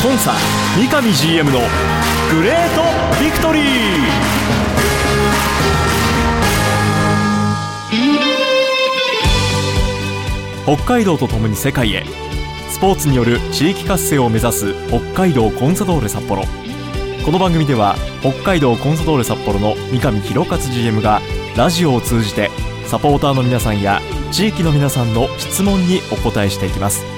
コンサ三上 GM のグレートビクトリー。北海道とともに世界へスポーツによる地域活性を目指す北海道コンサドーレ札幌。この番組では北海道コンサドーレ札幌の三上弘勝 GM がラジオを通じてサポーターの皆さんや地域の皆さんの質問にお答えしていきます。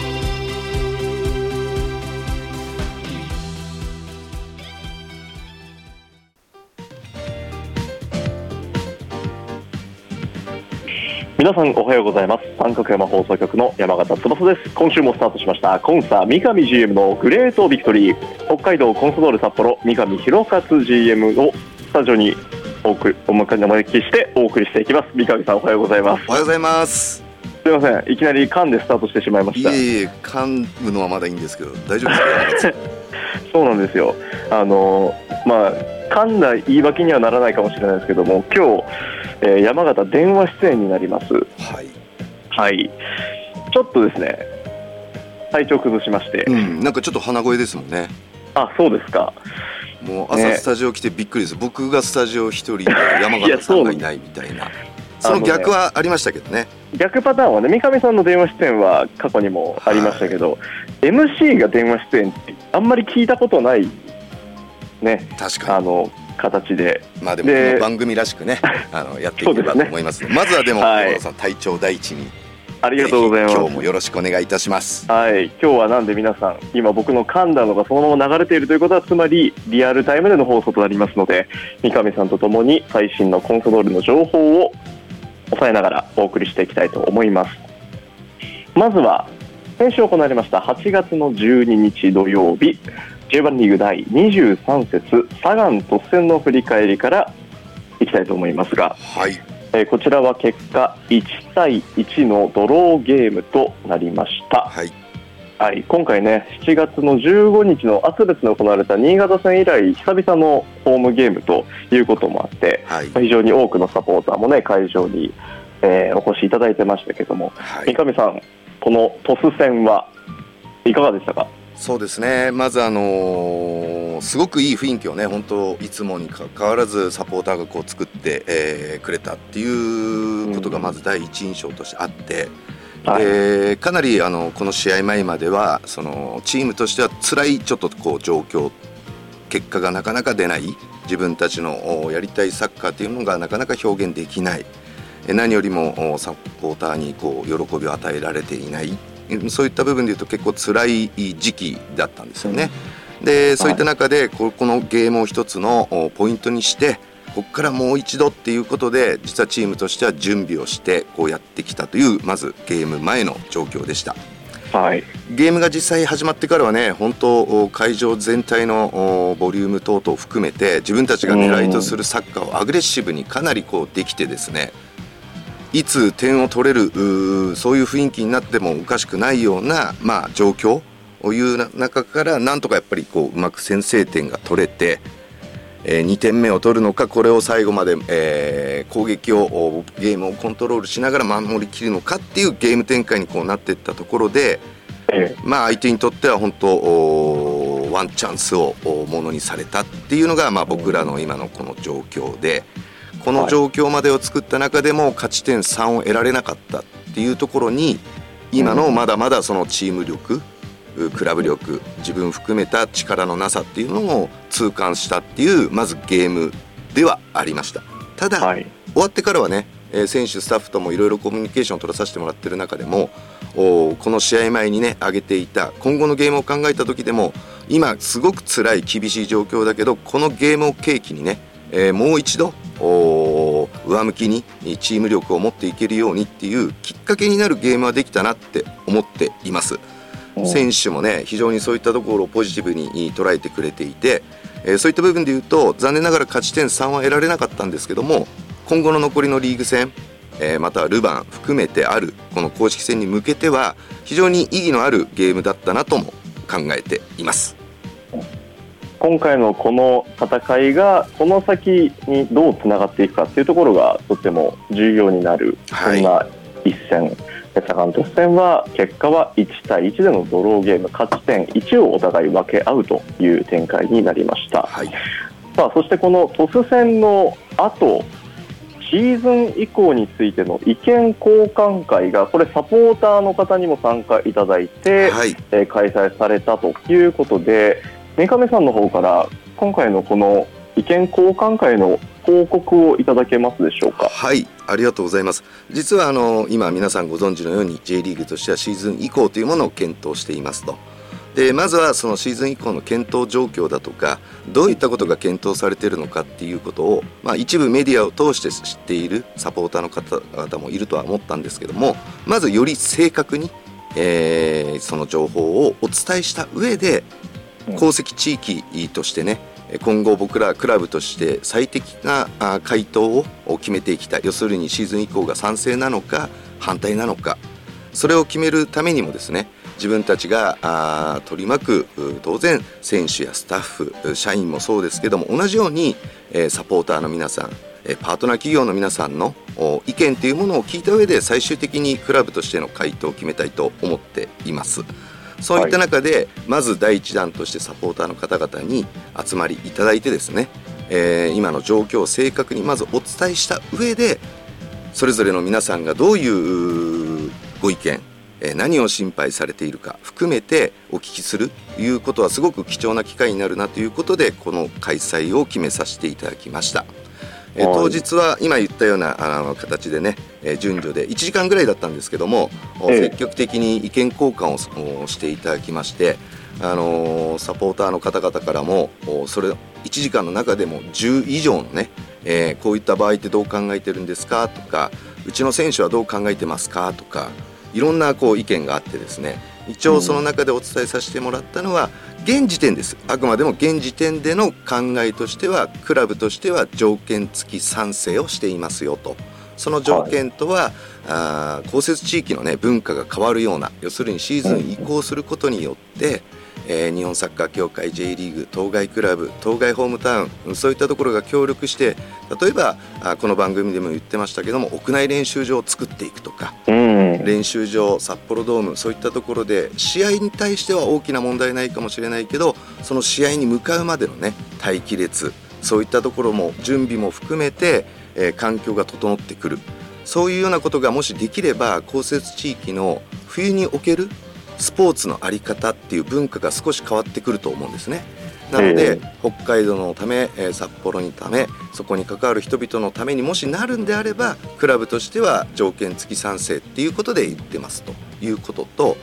皆さんおはようございます。三角山放送局の山形翼です。今週もスタートしました。コンサ三上 GM のグレートビクトリー。北海道コンソドール札幌三上弘勝 GM をスタジオにお送りお招きしてお送りしていきます。三上さんおはようございます。おはようございます。すみません。いきなり噛んでスタートしてしまいました。いえいえ噛むのはまだいいんですけど大丈夫ですか？そうなんですよ。あのまあ噛んだ言い訳にはならないかもしれないですけども今日、えー山形電話出演になります。はい、はい。ちょっとですね体調崩しまして、うん、なんかちょっと鼻声ですもんね。あそうですか。もう朝ね。スタジオ来てびっくりです、僕がスタジオ一人で山形さんがいないみたいな。その逆はありましたけどね逆パターンはね三上さんの電話出演は過去にもありましたけど、MC が電話出演ってあんまり聞いたことないね確かに。あの形で。まあでもで番組らしくね あのやっていければと思います。まずはでもはい。さん体調第一にありがとうございます。今日もよろしくお願いいたします。はい、今日はなんで皆さん、今僕の噛んだのがそのまま流れているということは、つまりリアルタイムでの放送となりますので、三上さんとともに最新のコンソドールの情報を抑えながらお送りしていきたいと思います。まずは、先週行われました8月の12日土曜日、J1 リーグ第23節サガン突戦の振り返りからいきたいと思いますが、はいえーこちらは結果1対1のドローゲームとなりました。はいはい、今回ね、7月の15日のアスレスで行われた新潟戦以来、久々のホームゲームということもあって、はい。まあ非常に多くのサポーターもね、会場に、えーお越しいただいてましたけども、はい。三上さん、このトス戦はいかがでしたか？そうですね。まずあのーすごくいい雰囲気をね本当いつもにかかわらずサポーターがこう作って、えーくれたっていうことがまず第一印象としてあって、はい、でかなりあのこの試合前まではそのチームとしては辛いちょっとこう状況結果がなかなか出ない自分たちのおやりたいサッカーっていうのがなかなか表現できない。え何よりもおサポーターにこう喜びを与えられていない。えそういった部分でいうと結構辛い時期だったんですよね。でそういった中でここのゲームを一つのおポイントにしてここからもう一度っていうことで実はチームとしては準備をしてこうやってきたというまずゲーム前の状況でした。はい、ゲームが実際始まってからはね本当お会場全体のおボリューム等々含めて自分たちが狙いとするサッカーをアグレッシブにかなりこうできてですねいつ点を取れるそういう雰囲気になってもおかしくないような、まあ、状況をいうな中からなんとかやっぱりこううまく先制点が取れて、え2点目を取るのかこれを最後まで、えー攻撃をおゲームをコントロールしながら守りきるのかっていうゲーム展開にこうなっていったところで。えまあ、相手にとっては本当ワンチャンスをおものにされたっていうのが、まあ、僕らの今のこの状況でこの状況までを作った中でも勝ち点3を得られなかったっていうところに今のまだまだそのチーム力うクラブ力自分含めた力のなさっていうのを痛感したっていうまずゲームではありました。ただ、はい、終わってからはね、えー選手スタッフともいろいろコミュニケーションを取らさせてもらってる中でもこの試合前にね挙げていた今後のゲームを考えた時でも今すごく辛い厳しい状況だけどこのゲームを契機にね、えーもう一度上向きにチーム力を持っていけるようにっていうきっかけになるゲームはできたなって思っています。選手もね非常にそういったところをポジティブに捉えてくれていて、えーそういった部分で言うと残念ながら勝ち点3は得られなかったんですけども今後の残りのリーグ戦えー、またはルヴァン含めてあるこの公式戦に向けては非常に意義のあるゲームだったなとも考えています。今回のこの戦いがこの先にどうつながっていくかっていうところがとても重要になる、そんな一戦。サガン鳥栖戦は結果は1対1でのドローゲーム。勝ち点1をお互い分け合うという展開になりました、はい、さあそしてこの鳥栖戦の後シーズン以降についての意見交換会がこれサポーターの方にも参加いただいて、はい、えー、開催されたということで三上さんの方から今回のこの意見交換会の報告をいただけますでしょうか？はいありがとうございます。実はあの今皆さんご存知のように J リーグとしてはシーズン以降というものを検討していますと。でまずはそのシーズン以降の検討状況だとかどういったことが検討されているのかっていうことを、まあ、一部メディアを通して知っているサポーターの方々もいるとは思ったんですけどもまずより正確に、えー、その情報をお伝えした上で功績地域としてね今後僕らクラブとして最適な回答を決めていきたい要するにシーズン以降が賛成なのか反対なのかそれを決めるためにもですね自分たちが取り巻く当然選手やスタッフ社員もそうですけども同じように、サポーターの皆さんパートナー企業の皆さんの意見というものを聞いた上で最終的にクラブとしての回答を決めたいと思っています。そういった中で、まず第一弾としてサポーターの方々に集まりいただいてですね、えー、今の状況を正確にまずお伝えした上でそれぞれの皆さんがどういうご意見何を心配されているか含めてお聞きするということはすごく貴重な機会になるなということでこの開催を決めさせていただきました。え当日は今言ったようなあの形でね、え順序で1時間ぐらいだったんですけども、積極的に意見交換をしていただきまして、あのサポーターの方々からもそれ1時間の中でも10以上のね、えー、こういった場合ってどう考えてるんですかとかうちの選手はどう考えてますかとかいろんなこう意見があってですね一応その中でお伝えさせてもらったのは、現時点です。あくまでも現時点での考えとしてはクラブとしては条件付き賛成をしていますよとその条件とは、はい、あ降雪地域の、ね、文化が変わるような要するにシーズン移行することによって、えー、日本サッカー協会 J リーグ当該クラブ当該ホームタウンそういったところが協力して例えばあこの番組でも言ってましたけども屋内練習場を作っていくとか、うん、練習場札幌ドームそういったところで試合に対しては大きな問題ないかもしれないけどその試合に向かうまでのね待機列そういったところも準備も含めて、えー、環境が整ってくる。そういうようなことがもしできれば降雪地域の冬におけるスポーツの在り方っていう文化が少し変わってくると思うんですね。なので、北海道のため、え札幌にためそこに関わる人々のためにもしなるんであればクラブとしては条件付き賛成っていうことで言ってますと。いうことと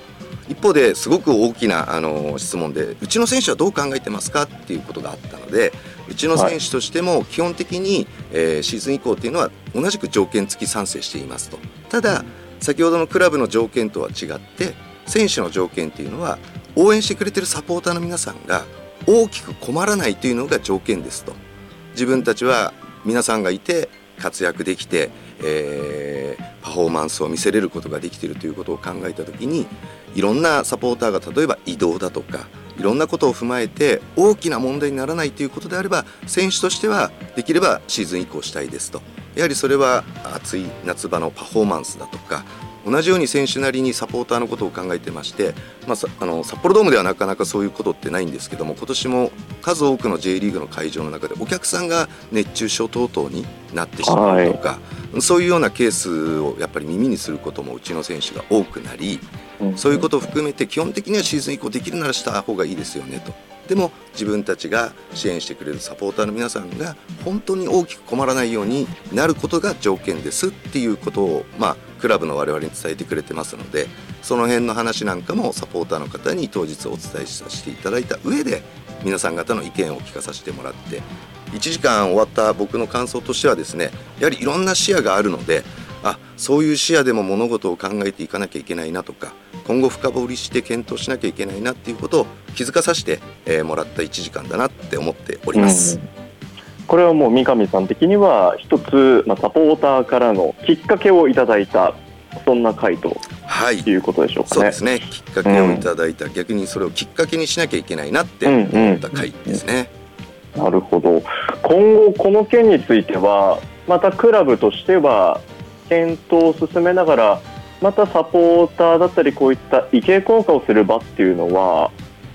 一方ですごく大きなあの質問でうちの選手はどう考えてますかっていうことがあったのでうちの選手としても基本的に、えー、シーズン以降っていうのは同じく条件付き賛成していますと。ただ先ほどのクラブの条件とは違って選手の条件っていうのは応援してくれてるサポーターの皆さんが大きく困らないというのが条件ですと。自分たちは皆さんがいて活躍できて、えー、パフォーマンスを見せれることができているということを考えた時にいろんなサポーターが例えば移動だとかいろんなことを踏まえて大きな問題にならないということであれば選手としてはできればシーズン移行したいですと。やはりそれは暑い夏場のパフォーマンスだとか同じように選手なりにサポーターのことを考えてまして、まあ、あの札幌ドームではなかなかそういうことってないんですけども今年も数多くの J リーグの会場の中でお客さんが熱中症等々になってしまうとか、はい、そういうようなケースをやっぱり耳にすることもうちの選手が多くなり、そういうことを含めて基本的にはシーズン以降できるならした方がいいですよねと。でも自分たちが支援してくれるサポーターの皆さんが本当に大きく困らないようになることが条件ですっていうことを、まあ、クラブの我々に伝えてくれてますのでその辺の話なんかもサポーターの方に当日お伝えさせていただいた上で皆さん方の意見を聞かさせてもらって1時間終わった僕の感想としてはですねやはりいろんな視野があるのであそういう視野でも物事を考えていかなきゃいけないなとか今後深掘りして検討しなきゃいけないなっていうことを気づかさせて、えー、もらった1時間だなって思っております。これはもう三上さん的には一つ、まあ、サポーターからのきっかけをいただいたそんな回とはい。いうことでしょうかね。そうですね。きっかけをいただいた、逆にそれをきっかけにしなきゃいけないなって思った回ですね、なるほど。今後この件についてはまたクラブとしては検討を進めながらまたサポーターだったりこういった意見交換をする場っていうのは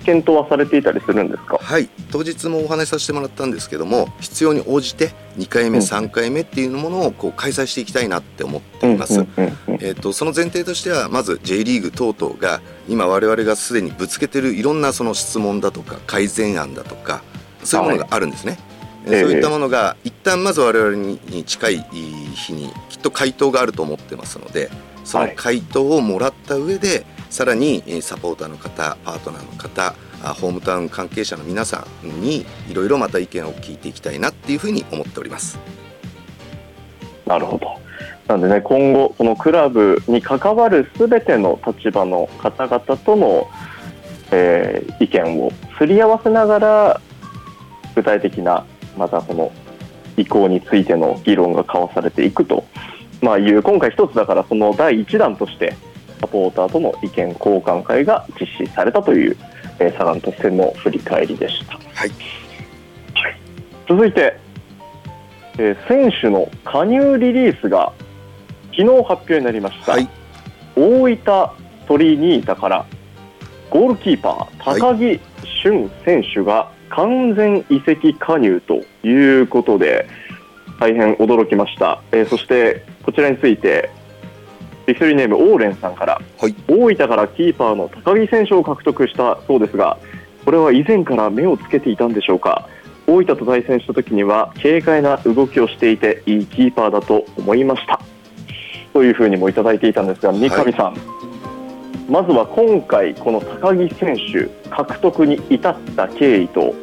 検討はされていたりするんですか？はい。当日もお話しさせてもらったんですけども必要に応じて2回目、うん。3回目っていうものをこう開催していきたいなって思っています、えー、とその前提としてはまず J リーグ等々が今我々がすでにぶつけてるいろんなその質問だとか改善案だとかそういうものがあるんですね。えーええそういったものが一旦まず我々に近い日にと回答があると思ってますのでその回答をもらった上でさらにえーサポーターの方パートナーの方あホームタウン関係者の皆さんにいろいろまた意見を聞いていきたいなっていうふうに思っております。なるほど。なんでね、今後、このクラブに関わるすべての立場の方々との、えー意見をすり合わせながら、具体的な、またその意向についての議論が交わされていくと、まあ、いう、今回一つだから、その第一弾として、サポーターとの意見交換会が実施されたという、えー、サガン鳥栖戦の振り返りでした。はい。続いて、えー選手の加入リリースが昨日発表になりました、はい。大分トリニータからゴールキーパー高木俊選手が完全移籍加入ということで大変驚きました、えーそしてこちらについてビクトリーネームオーレンさんから、はい。大分からキーパーの高木選手を獲得したそうですがこれは以前から目をつけていたんでしょうか？大分と対戦した時には軽快な動きをしていていいキーパーだと思いました。というふうにもいただいていたんですが三上さん、まずは今回この高木選手獲得に至った経緯と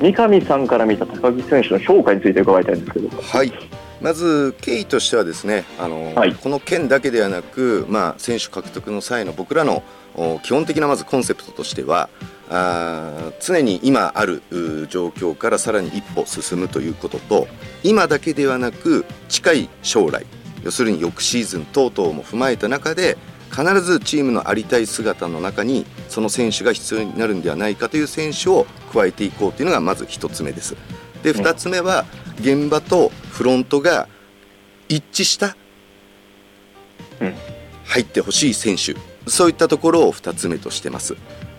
三上さんから見た高木選手の評価について伺いたいんですけど。はい。まず経緯としてはですねあの、はい。この件だけではなく、まあ、選手獲得の際の僕らのお基本的なまずコンセプトとしてはあー常に今あるう状況からさらに一歩進むということと今だけではなく近い将来要するに翌シーズン等々も踏まえた中で必ずチームのありたい姿の中にその選手が必要になるんではないかという選手を加えていこうというのがまず一つ目です。で2つ目は現場とフロントが一致したうん。入ってほしい選手。そういったところを2つ目としてます。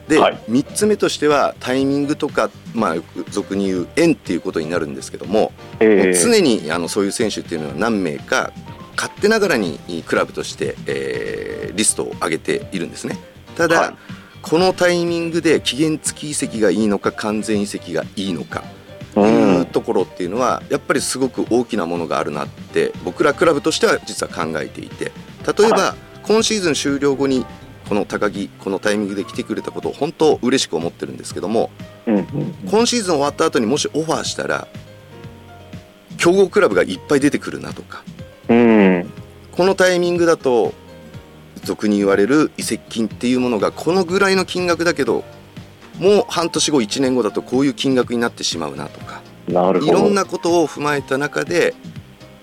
で、はい。3つ目としてはタイミングとか、まあ、俗に言う縁っていうことになるんですけども、えー常にあのそういう選手っていうのは何名か勝手ながらにクラブとして、えーリストを上げているんですね。ただ、はい。このタイミングで期限付き移籍がいいのか完全移籍がいいのかういうんところっていうのはやっぱりすごく大きなものがあるなって僕らクラブとしては実は考えていて例えば、は今シーズン終了後にこの高木このタイミングで来てくれたことを本当嬉しく思ってるんですけどもうんうん今シーズン終わった後にもしオファーしたら強豪クラブがいっぱい出てくるなとかうん。このタイミングだと俗に言われる移籍金っていうものがこのぐらいの金額だけどもう半年後1年後だとこういう金額になってしまうなとかなるほど。いろんなことを踏まえた中で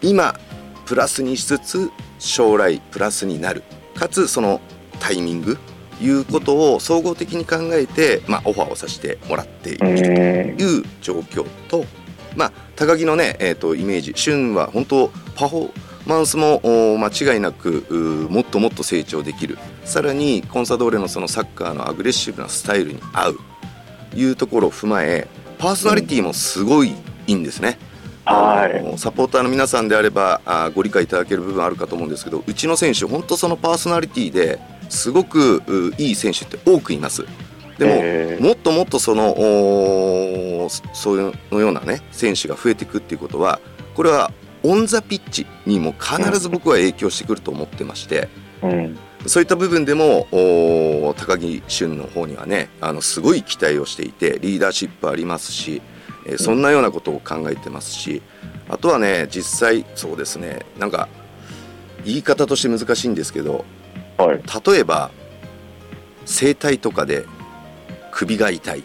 今プラスにしつつ将来プラスになる。かつそのタイミングいうことを総合的に考えて、まあ、オファーをさせてもらっているという状況と、まあ、高木のね、えー、とイメージ旬は本当パフォーマンスもお間違いなくうもっともっと成長できるさらにコンサドーレのそのサッカーのアグレッシブなスタイルに合ういうところを踏まえパーソナリティもすごいいいんですね。はいサポーターの皆さんであればあご理解いただける部分あるかと思うんですけどうちの選手本当そのパーソナリティですごくういい選手って多くいます。でも、えーもっともっとそのそういうのようなね選手が増えていくっていうことはこれはオン・ザ・ピッチにも必ず僕は影響してくると思ってまして、うん。そういった部分でも高木俊の方にはねあのすごい期待をしていてリーダーシップありますし、えーそんなようなことを考えてますしあとはね実際そうですねなんか言い方として難しいんですけどはい。例えば整体とかで首が痛い。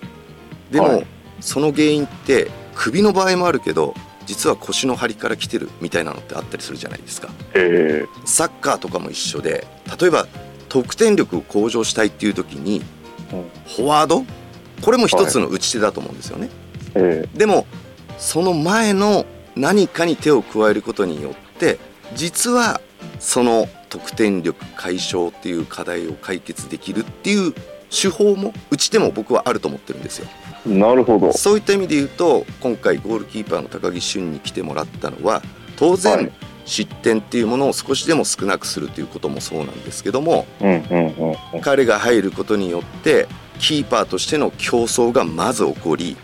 でも、はい。その原因って首の場合もあるけど実は腰の張りから来てるみたいなのってあったりするじゃないですか。え。サッカーとかも一緒で例えば得点力を向上したいっていう時にうん。フォワード？これも一つの打ち手だと思うんですよね、え。でもその前の何かに手を加えることによって実はその得点力解消っていう課題を解決できるっていう手法も打ち手も僕はあると思ってるんですよえなるほど。そういった意味で言うと今回ゴールキーパーの高木俊に来てもらったのは当然、はい失点っていうものを少しでも少なくするということもそうなんですけども。彼が入ることによってキーパーとしての競争がまず起こり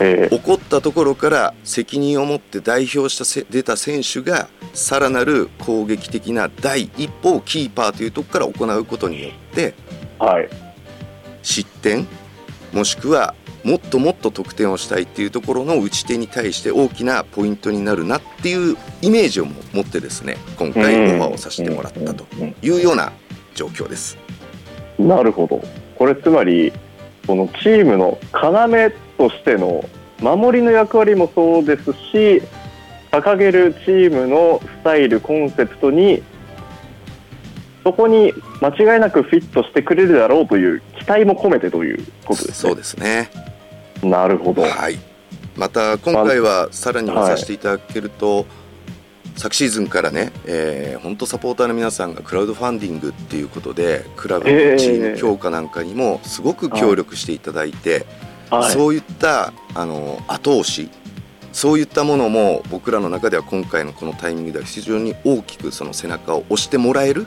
ええ起こったところから責任を持って代表したせ出た選手がさらなる攻撃的な第一歩をキーパーというところから行うことによってはい。失点もしくはもっともっと得点をしたいっていうところの打ち手に対して大きなポイントになるなっていうイメージを持ってですね今回オファーをさせてもらったというような状況です。なるほど。これつまり、このチームの要としての守りの役割もそうですし、掲げるチームのスタイル、コンセプトに、そこに間違いなくフィットしてくれるだろうという期待も込めてということですね。そうですね。なるほど。はい。また今回はさらに言わさせていただけると、昨シーズンからね、えー、本当サポーターの皆さんがクラウドファンディングっていうことでクラブのチーム強化なんかにもすごく協力していただいて、はい。そういったあの後押しそういったものも僕らの中では今回のこのタイミングでは非常に大きくその背中を押してもらえる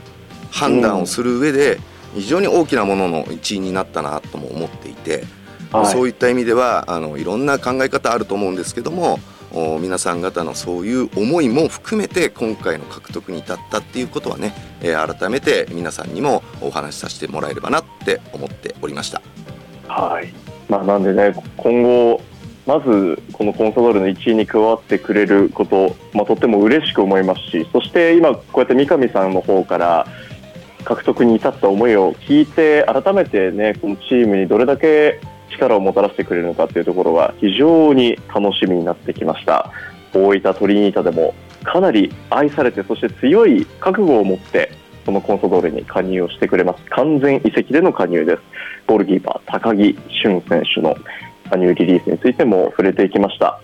判断をする上で非常に大きなものの一員になったなとも思っていて、はいそういった意味ではあのいろんな考え方あると思うんですけどもお皆さん方のそういう思いも含めて今回の獲得に至ったっていうことはね、えー改めて皆さんにもお話しさせてもらえればなって思っておりました。はい。まあ、なんでね、今後、まずこのコンサドーレの一員に加わってくれること、まあ、とっても嬉しく思いますし、そして今、こうやって三上さんの方から獲得に至った思いを聞いて、改めてね、このチームにどれだけ力をもたらしてくれるのかというところが非常に楽しみになってきました。大分トリニータでもかなり愛されて、そして強い覚悟を持って、このコンソドーレに加入をしてくれます。完全移籍での加入です。ゴールキーパー、高木俊選手の加入リリースについても触れていきました。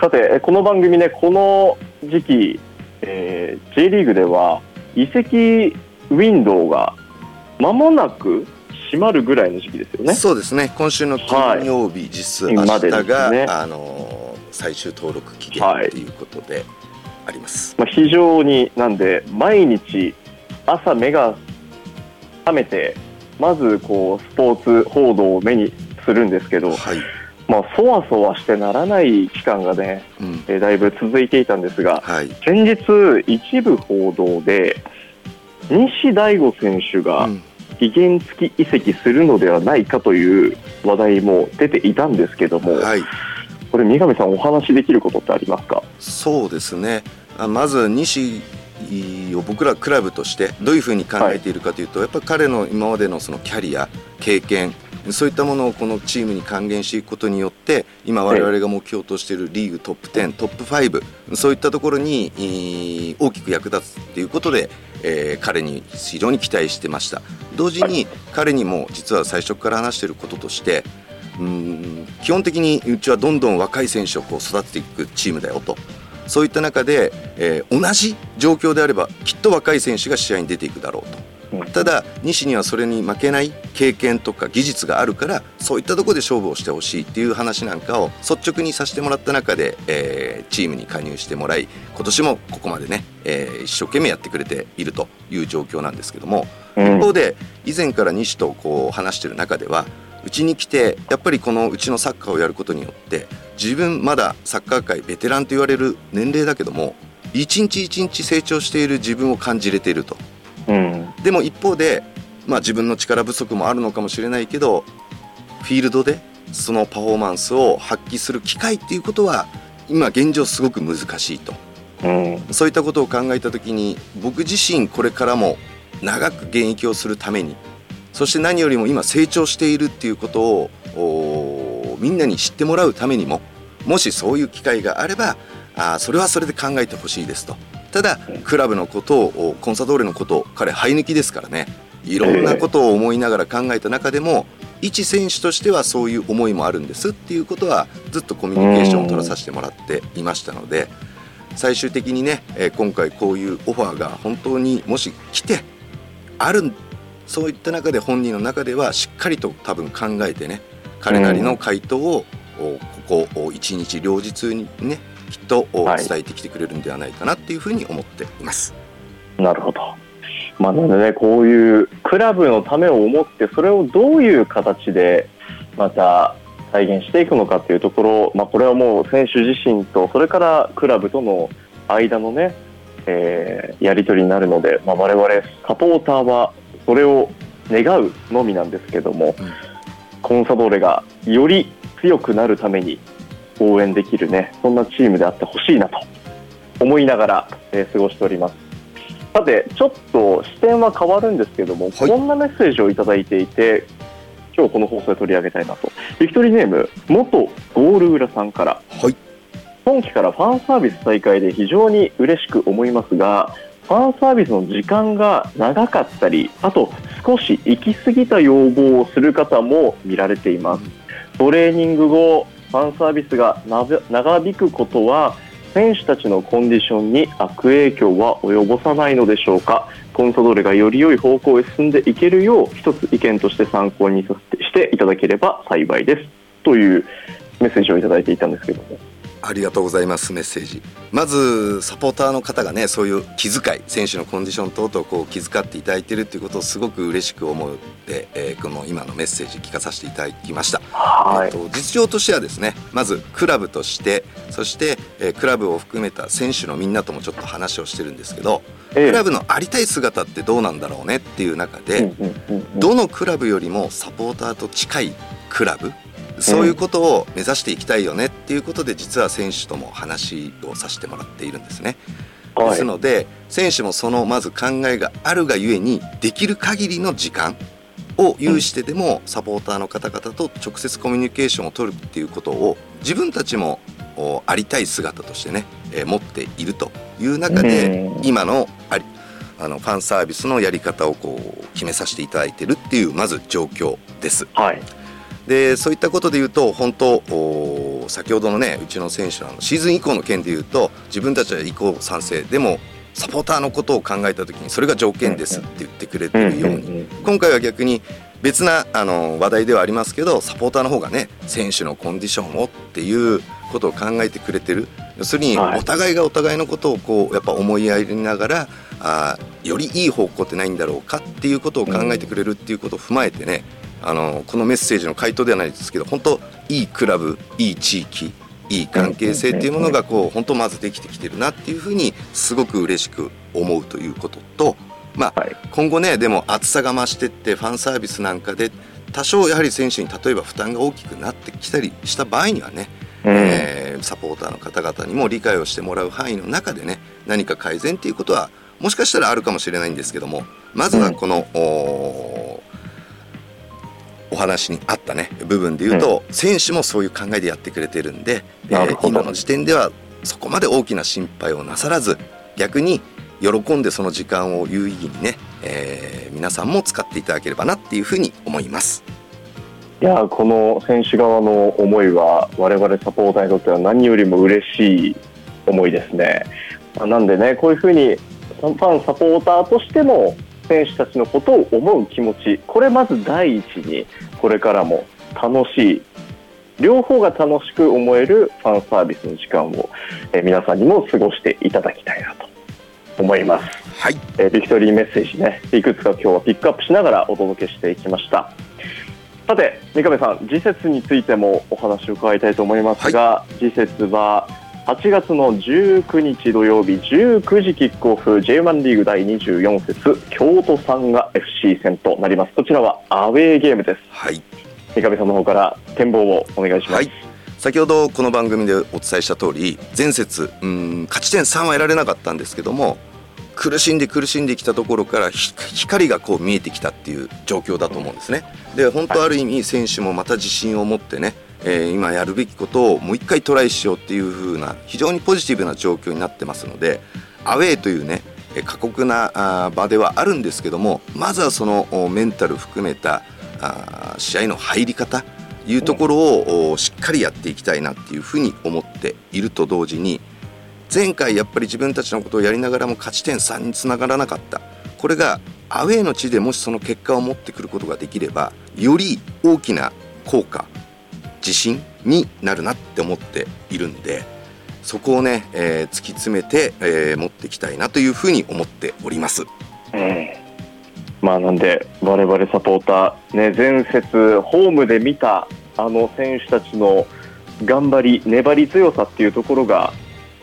さて、この番組ね、この時期、えー J リーグでは移籍ウィンドウが間もなく閉まるぐらいの時期ですよね。そうですね。今週の金曜日、実質明まで日が、ね。あのー最終登録期限ということであります。まあ、非常になんで毎日朝目が覚めてまずこうスポーツ報道を目にするんですけど、はい、まあ、そわそわしてならない期間がね、うん、えーだいぶ続いていたんですがはい、先日一部報道で西大吾選手がうん。期限付き移籍するのではないかという話題も出ていたんですけども、はい、これ三上さんお話しできることってありますか？そうですね。あまず西を僕らクラブとしてどういうふうに考えているかというと、やっぱり彼の今までのそのキャリア経験そういったものをこのチームに還元していくことによって今我々が目標としているリーグトップ10トップ5そういったところにえー大きく役立つっていうことで、えー彼に非常に期待してました。同時に彼にも実は最初から話していることとしてうーん基本的にうちはどんどん若い選手をこう育てていくチームだよと。そういった中で、えー同じ状況であればきっと若い選手が試合に出ていくだろうと。うんただ西にはそれに負けない経験とか技術があるからそういったところで勝負をしてほしいっていう話なんかを率直にさせてもらった中で、えーチームに加入してもらい今年もここまでね、えー一生懸命やってくれているという状況なんですけども、うん一方で以前から西とこう話してる中ではうちに来てやっぱりこのうちのサッカーをやることによって自分まだサッカー界ベテランと言われる年齢だけども一日一日成長している自分を感じれていると。うん。でも一方で、まあ、自分の力不足もあるのかもしれないけどフィールドでそのパフォーマンスを発揮する機会っていうことは今現状すごく難しいと。うん。そういったことを考えた時に僕自身これからも長く現役をするためにそして何よりも今成長しているっていうことをおみんなに知ってもらうためにももしそういう機会があればあそれはそれで考えてほしいですとただクラブのことをコンサドーレのことを彼生え抜きですからね。いろんなことを思いながら考えた中でも一選手としてはそういう思いもあるんですっていうことはずっとコミュニケーションを取らさせてもらっていましたので最終的にねえ今回こういうオファーが本当にもし来てあるそういった中で本人の中ではしっかりと多分考えてね彼なりの回答をここ一日両日にねきっと伝えてきてくれるんではないかなっていうふうに思っています。なるほど。まあ、なのでね、こういうクラブのためを思って、それをどういう形でまた再現していくのかというところ、まあ、これはもう選手自身と、それからクラブとの間のね、えー、やり取りになるので、まあ、我々サポーターはそれを願うのみなんですけども、うん、コンサドーレがより強くなるために応援できるねそんなチームであってほしいなと思いながら、えー、過ごしております。さてちょっと視点は変わるんですけども、はい、こんなメッセージを頂いていて今日この放送で取り上げたいなと。ビクトリーネーム元ゴール裏さんから、はい、今期からファンサービス再開で非常に嬉しく思いますがファンサービスの時間が長かったりあと少し行き過ぎた要望をする方も見られていますトレーニング後ファンサービスが長引くことは選手たちのコンディションに悪影響は及ぼさないのでしょうか？コンサドーレがより良い方向へ進んでいけるよう一つ意見として参考にさせてしていただければ幸いです。というメッセージをいただいていたんですけども。ありがとうございますメッセージ。まずサポーターの方がねそういう気遣い選手のコンディション等々こう気遣っていただいているということをすごく嬉しく思って、えー、この今のメッセージ聞かさせていただきました、はい、えーと、実情としてはですねまずクラブとしてそして、えー、クラブを含めた選手のみんなともちょっと話をしてるんですけど、えー、クラブのありたい姿ってどうなんだろうねっていう中で、どのクラブよりもサポーターと近いクラブそういうことを目指していきたいよねっていうことで実は選手とも話をさせてもらっているんですね。ですので選手もそのまず考えがあるがゆえにできる限りの時間を有してでもサポーターの方々と直接コミュニケーションを取るっていうことを自分たちもありたい姿としてね、えー、持っているという中で今のありあのファンサービスのやり方をこう決めさせていただいてるっていうまず状況です。はいでそういったことで言うと本当先ほどのねうちの選手のシーズン以降の件で言うと自分たちは移行賛成でもサポーターのことを考えた時にそれが条件ですって言ってくれてるように今回は逆に別なあの話題ではありますけどサポーターの方がね選手のコンディションをっていうことを考えてくれてる。要するにお互いがお互いのことをこうやっぱ思いやりながらあよりいい方向ってないんだろうかっていうことを考えてくれるっていうことを踏まえてねあのこのメッセージの回答ではないですけど本当いいクラブいい地域いい関係性っていうものがこう本当まずできてきてるなっていうふうにすごく嬉しく思うということと、まあ、今後ねでも厚さが増してってファンサービスなんかで多少やはり選手に例えば負担が大きくなってきたりした場合にはね、うん、えー、サポーターの方々にも理解をしてもらう範囲の中でね何か改善っていうことはもしかしたらあるかもしれないんですけどもまずはこの、うんお話にあったね部分で言うと、うん、選手もそういう考えでやってくれてるんで、えー、今の時点ではそこまで大きな心配をなさらず逆に喜んでその時間を有意義にね、えー、皆さんも使っていただければなっていうふうに思います。いやこの選手側の思いは我々サポーターにとっては何よりも嬉しい思いですね。なんでねこういうふうにファンサポーターとしても選手たちのことを思う気持ち。これまず第一にこれからも楽しい。両方が楽しく思えるファンサービスの時間を、え皆さんにも過ごしていただきたいなと思います。はい、えビクトリーメッセージね。いくつか今日はピックアップしながらお届けしていきました。さて三上さん次節についてもお話を伺いたいと思いますが、はい、次節は8月の19日土曜日19時キックオフ J1 リーグ第24節京都サンガ FC 戦となります。こちらはアウェーゲームです。はい。三上さんの方から展望をお願いします、はい、先ほどこの番組でお伝えした通り前節うん勝ち点3は得られなかったんですけども苦しんで苦しんできたところから光がこう見えてきたっていう状況だと思うんですね。で本当ある意味選手もまた自信を持ってねえー、今やるべきことをもう一回トライしようっていう風な非常にポジティブな状況になってますのでアウェーというね過酷な場ではあるんですけどもまずはそのメンタル含めた試合の入り方いうところをしっかりやっていきたいなっていうふうに思っていると同時に前回やっぱり自分たちのことをやりながらも勝ち点3につながらなかった。これがアウェーの地でもしその結果を持ってくることができればより大きな効果自信になるなって思っているんでそこをね、えー、突き詰めて、えー、持っていきたいなというふうに思っております。うんまあ、なんで我々サポーター、ね、前節ホームで見たあの選手たちの頑張り粘り強さっていうところが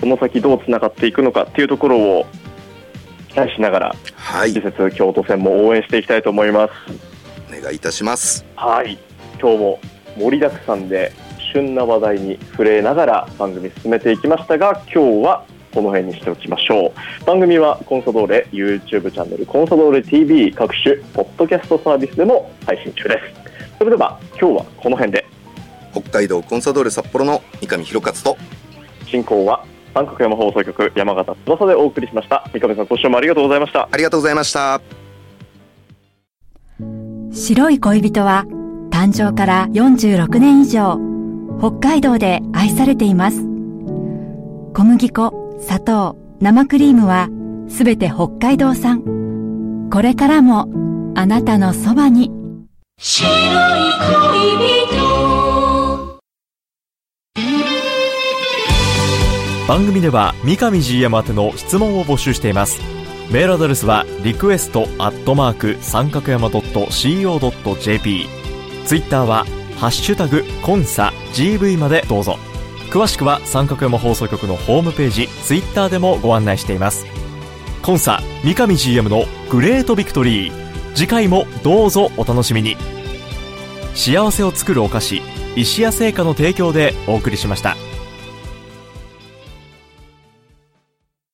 この先どうつながっていくのかっていうところを期待しながら、はい、次節京都戦も応援していきたいと思います。お願いいたします。はい。今日も盛りだくさんで旬な話題に触れながら番組進めていきましたが今日はこの辺にしておきましょう。番組はコンサドーレ YouTube チャンネルコンサドーレ TV 各種ポッドキャストサービスでも配信中です。それでは今日はこの辺で。北海道コンサドーレ札幌の三上弘勝と。進行は三角山放送局山形翼でお送りしました。三上さん今週もありがとうございました。ありがとうございました。白い恋人は誕生から46年以上北海道で愛されています。小麦粉砂糖生クリームはすべて北海道産。これからもあなたのそばに。白い恋人。番組では三上 GM 宛ての質問を募集しています。メールアドレスはリクエストアットマーク三角山 .co.jp ツイッターはハッシュタグコンサ GV までどうぞ。詳しくは三角山放送局のホームページツイッターでもご案内しています。コンサ三上 GM のグレートビクトリー。次回もどうぞお楽しみに。幸せを作るお菓子石屋製菓の提供でお送りしました。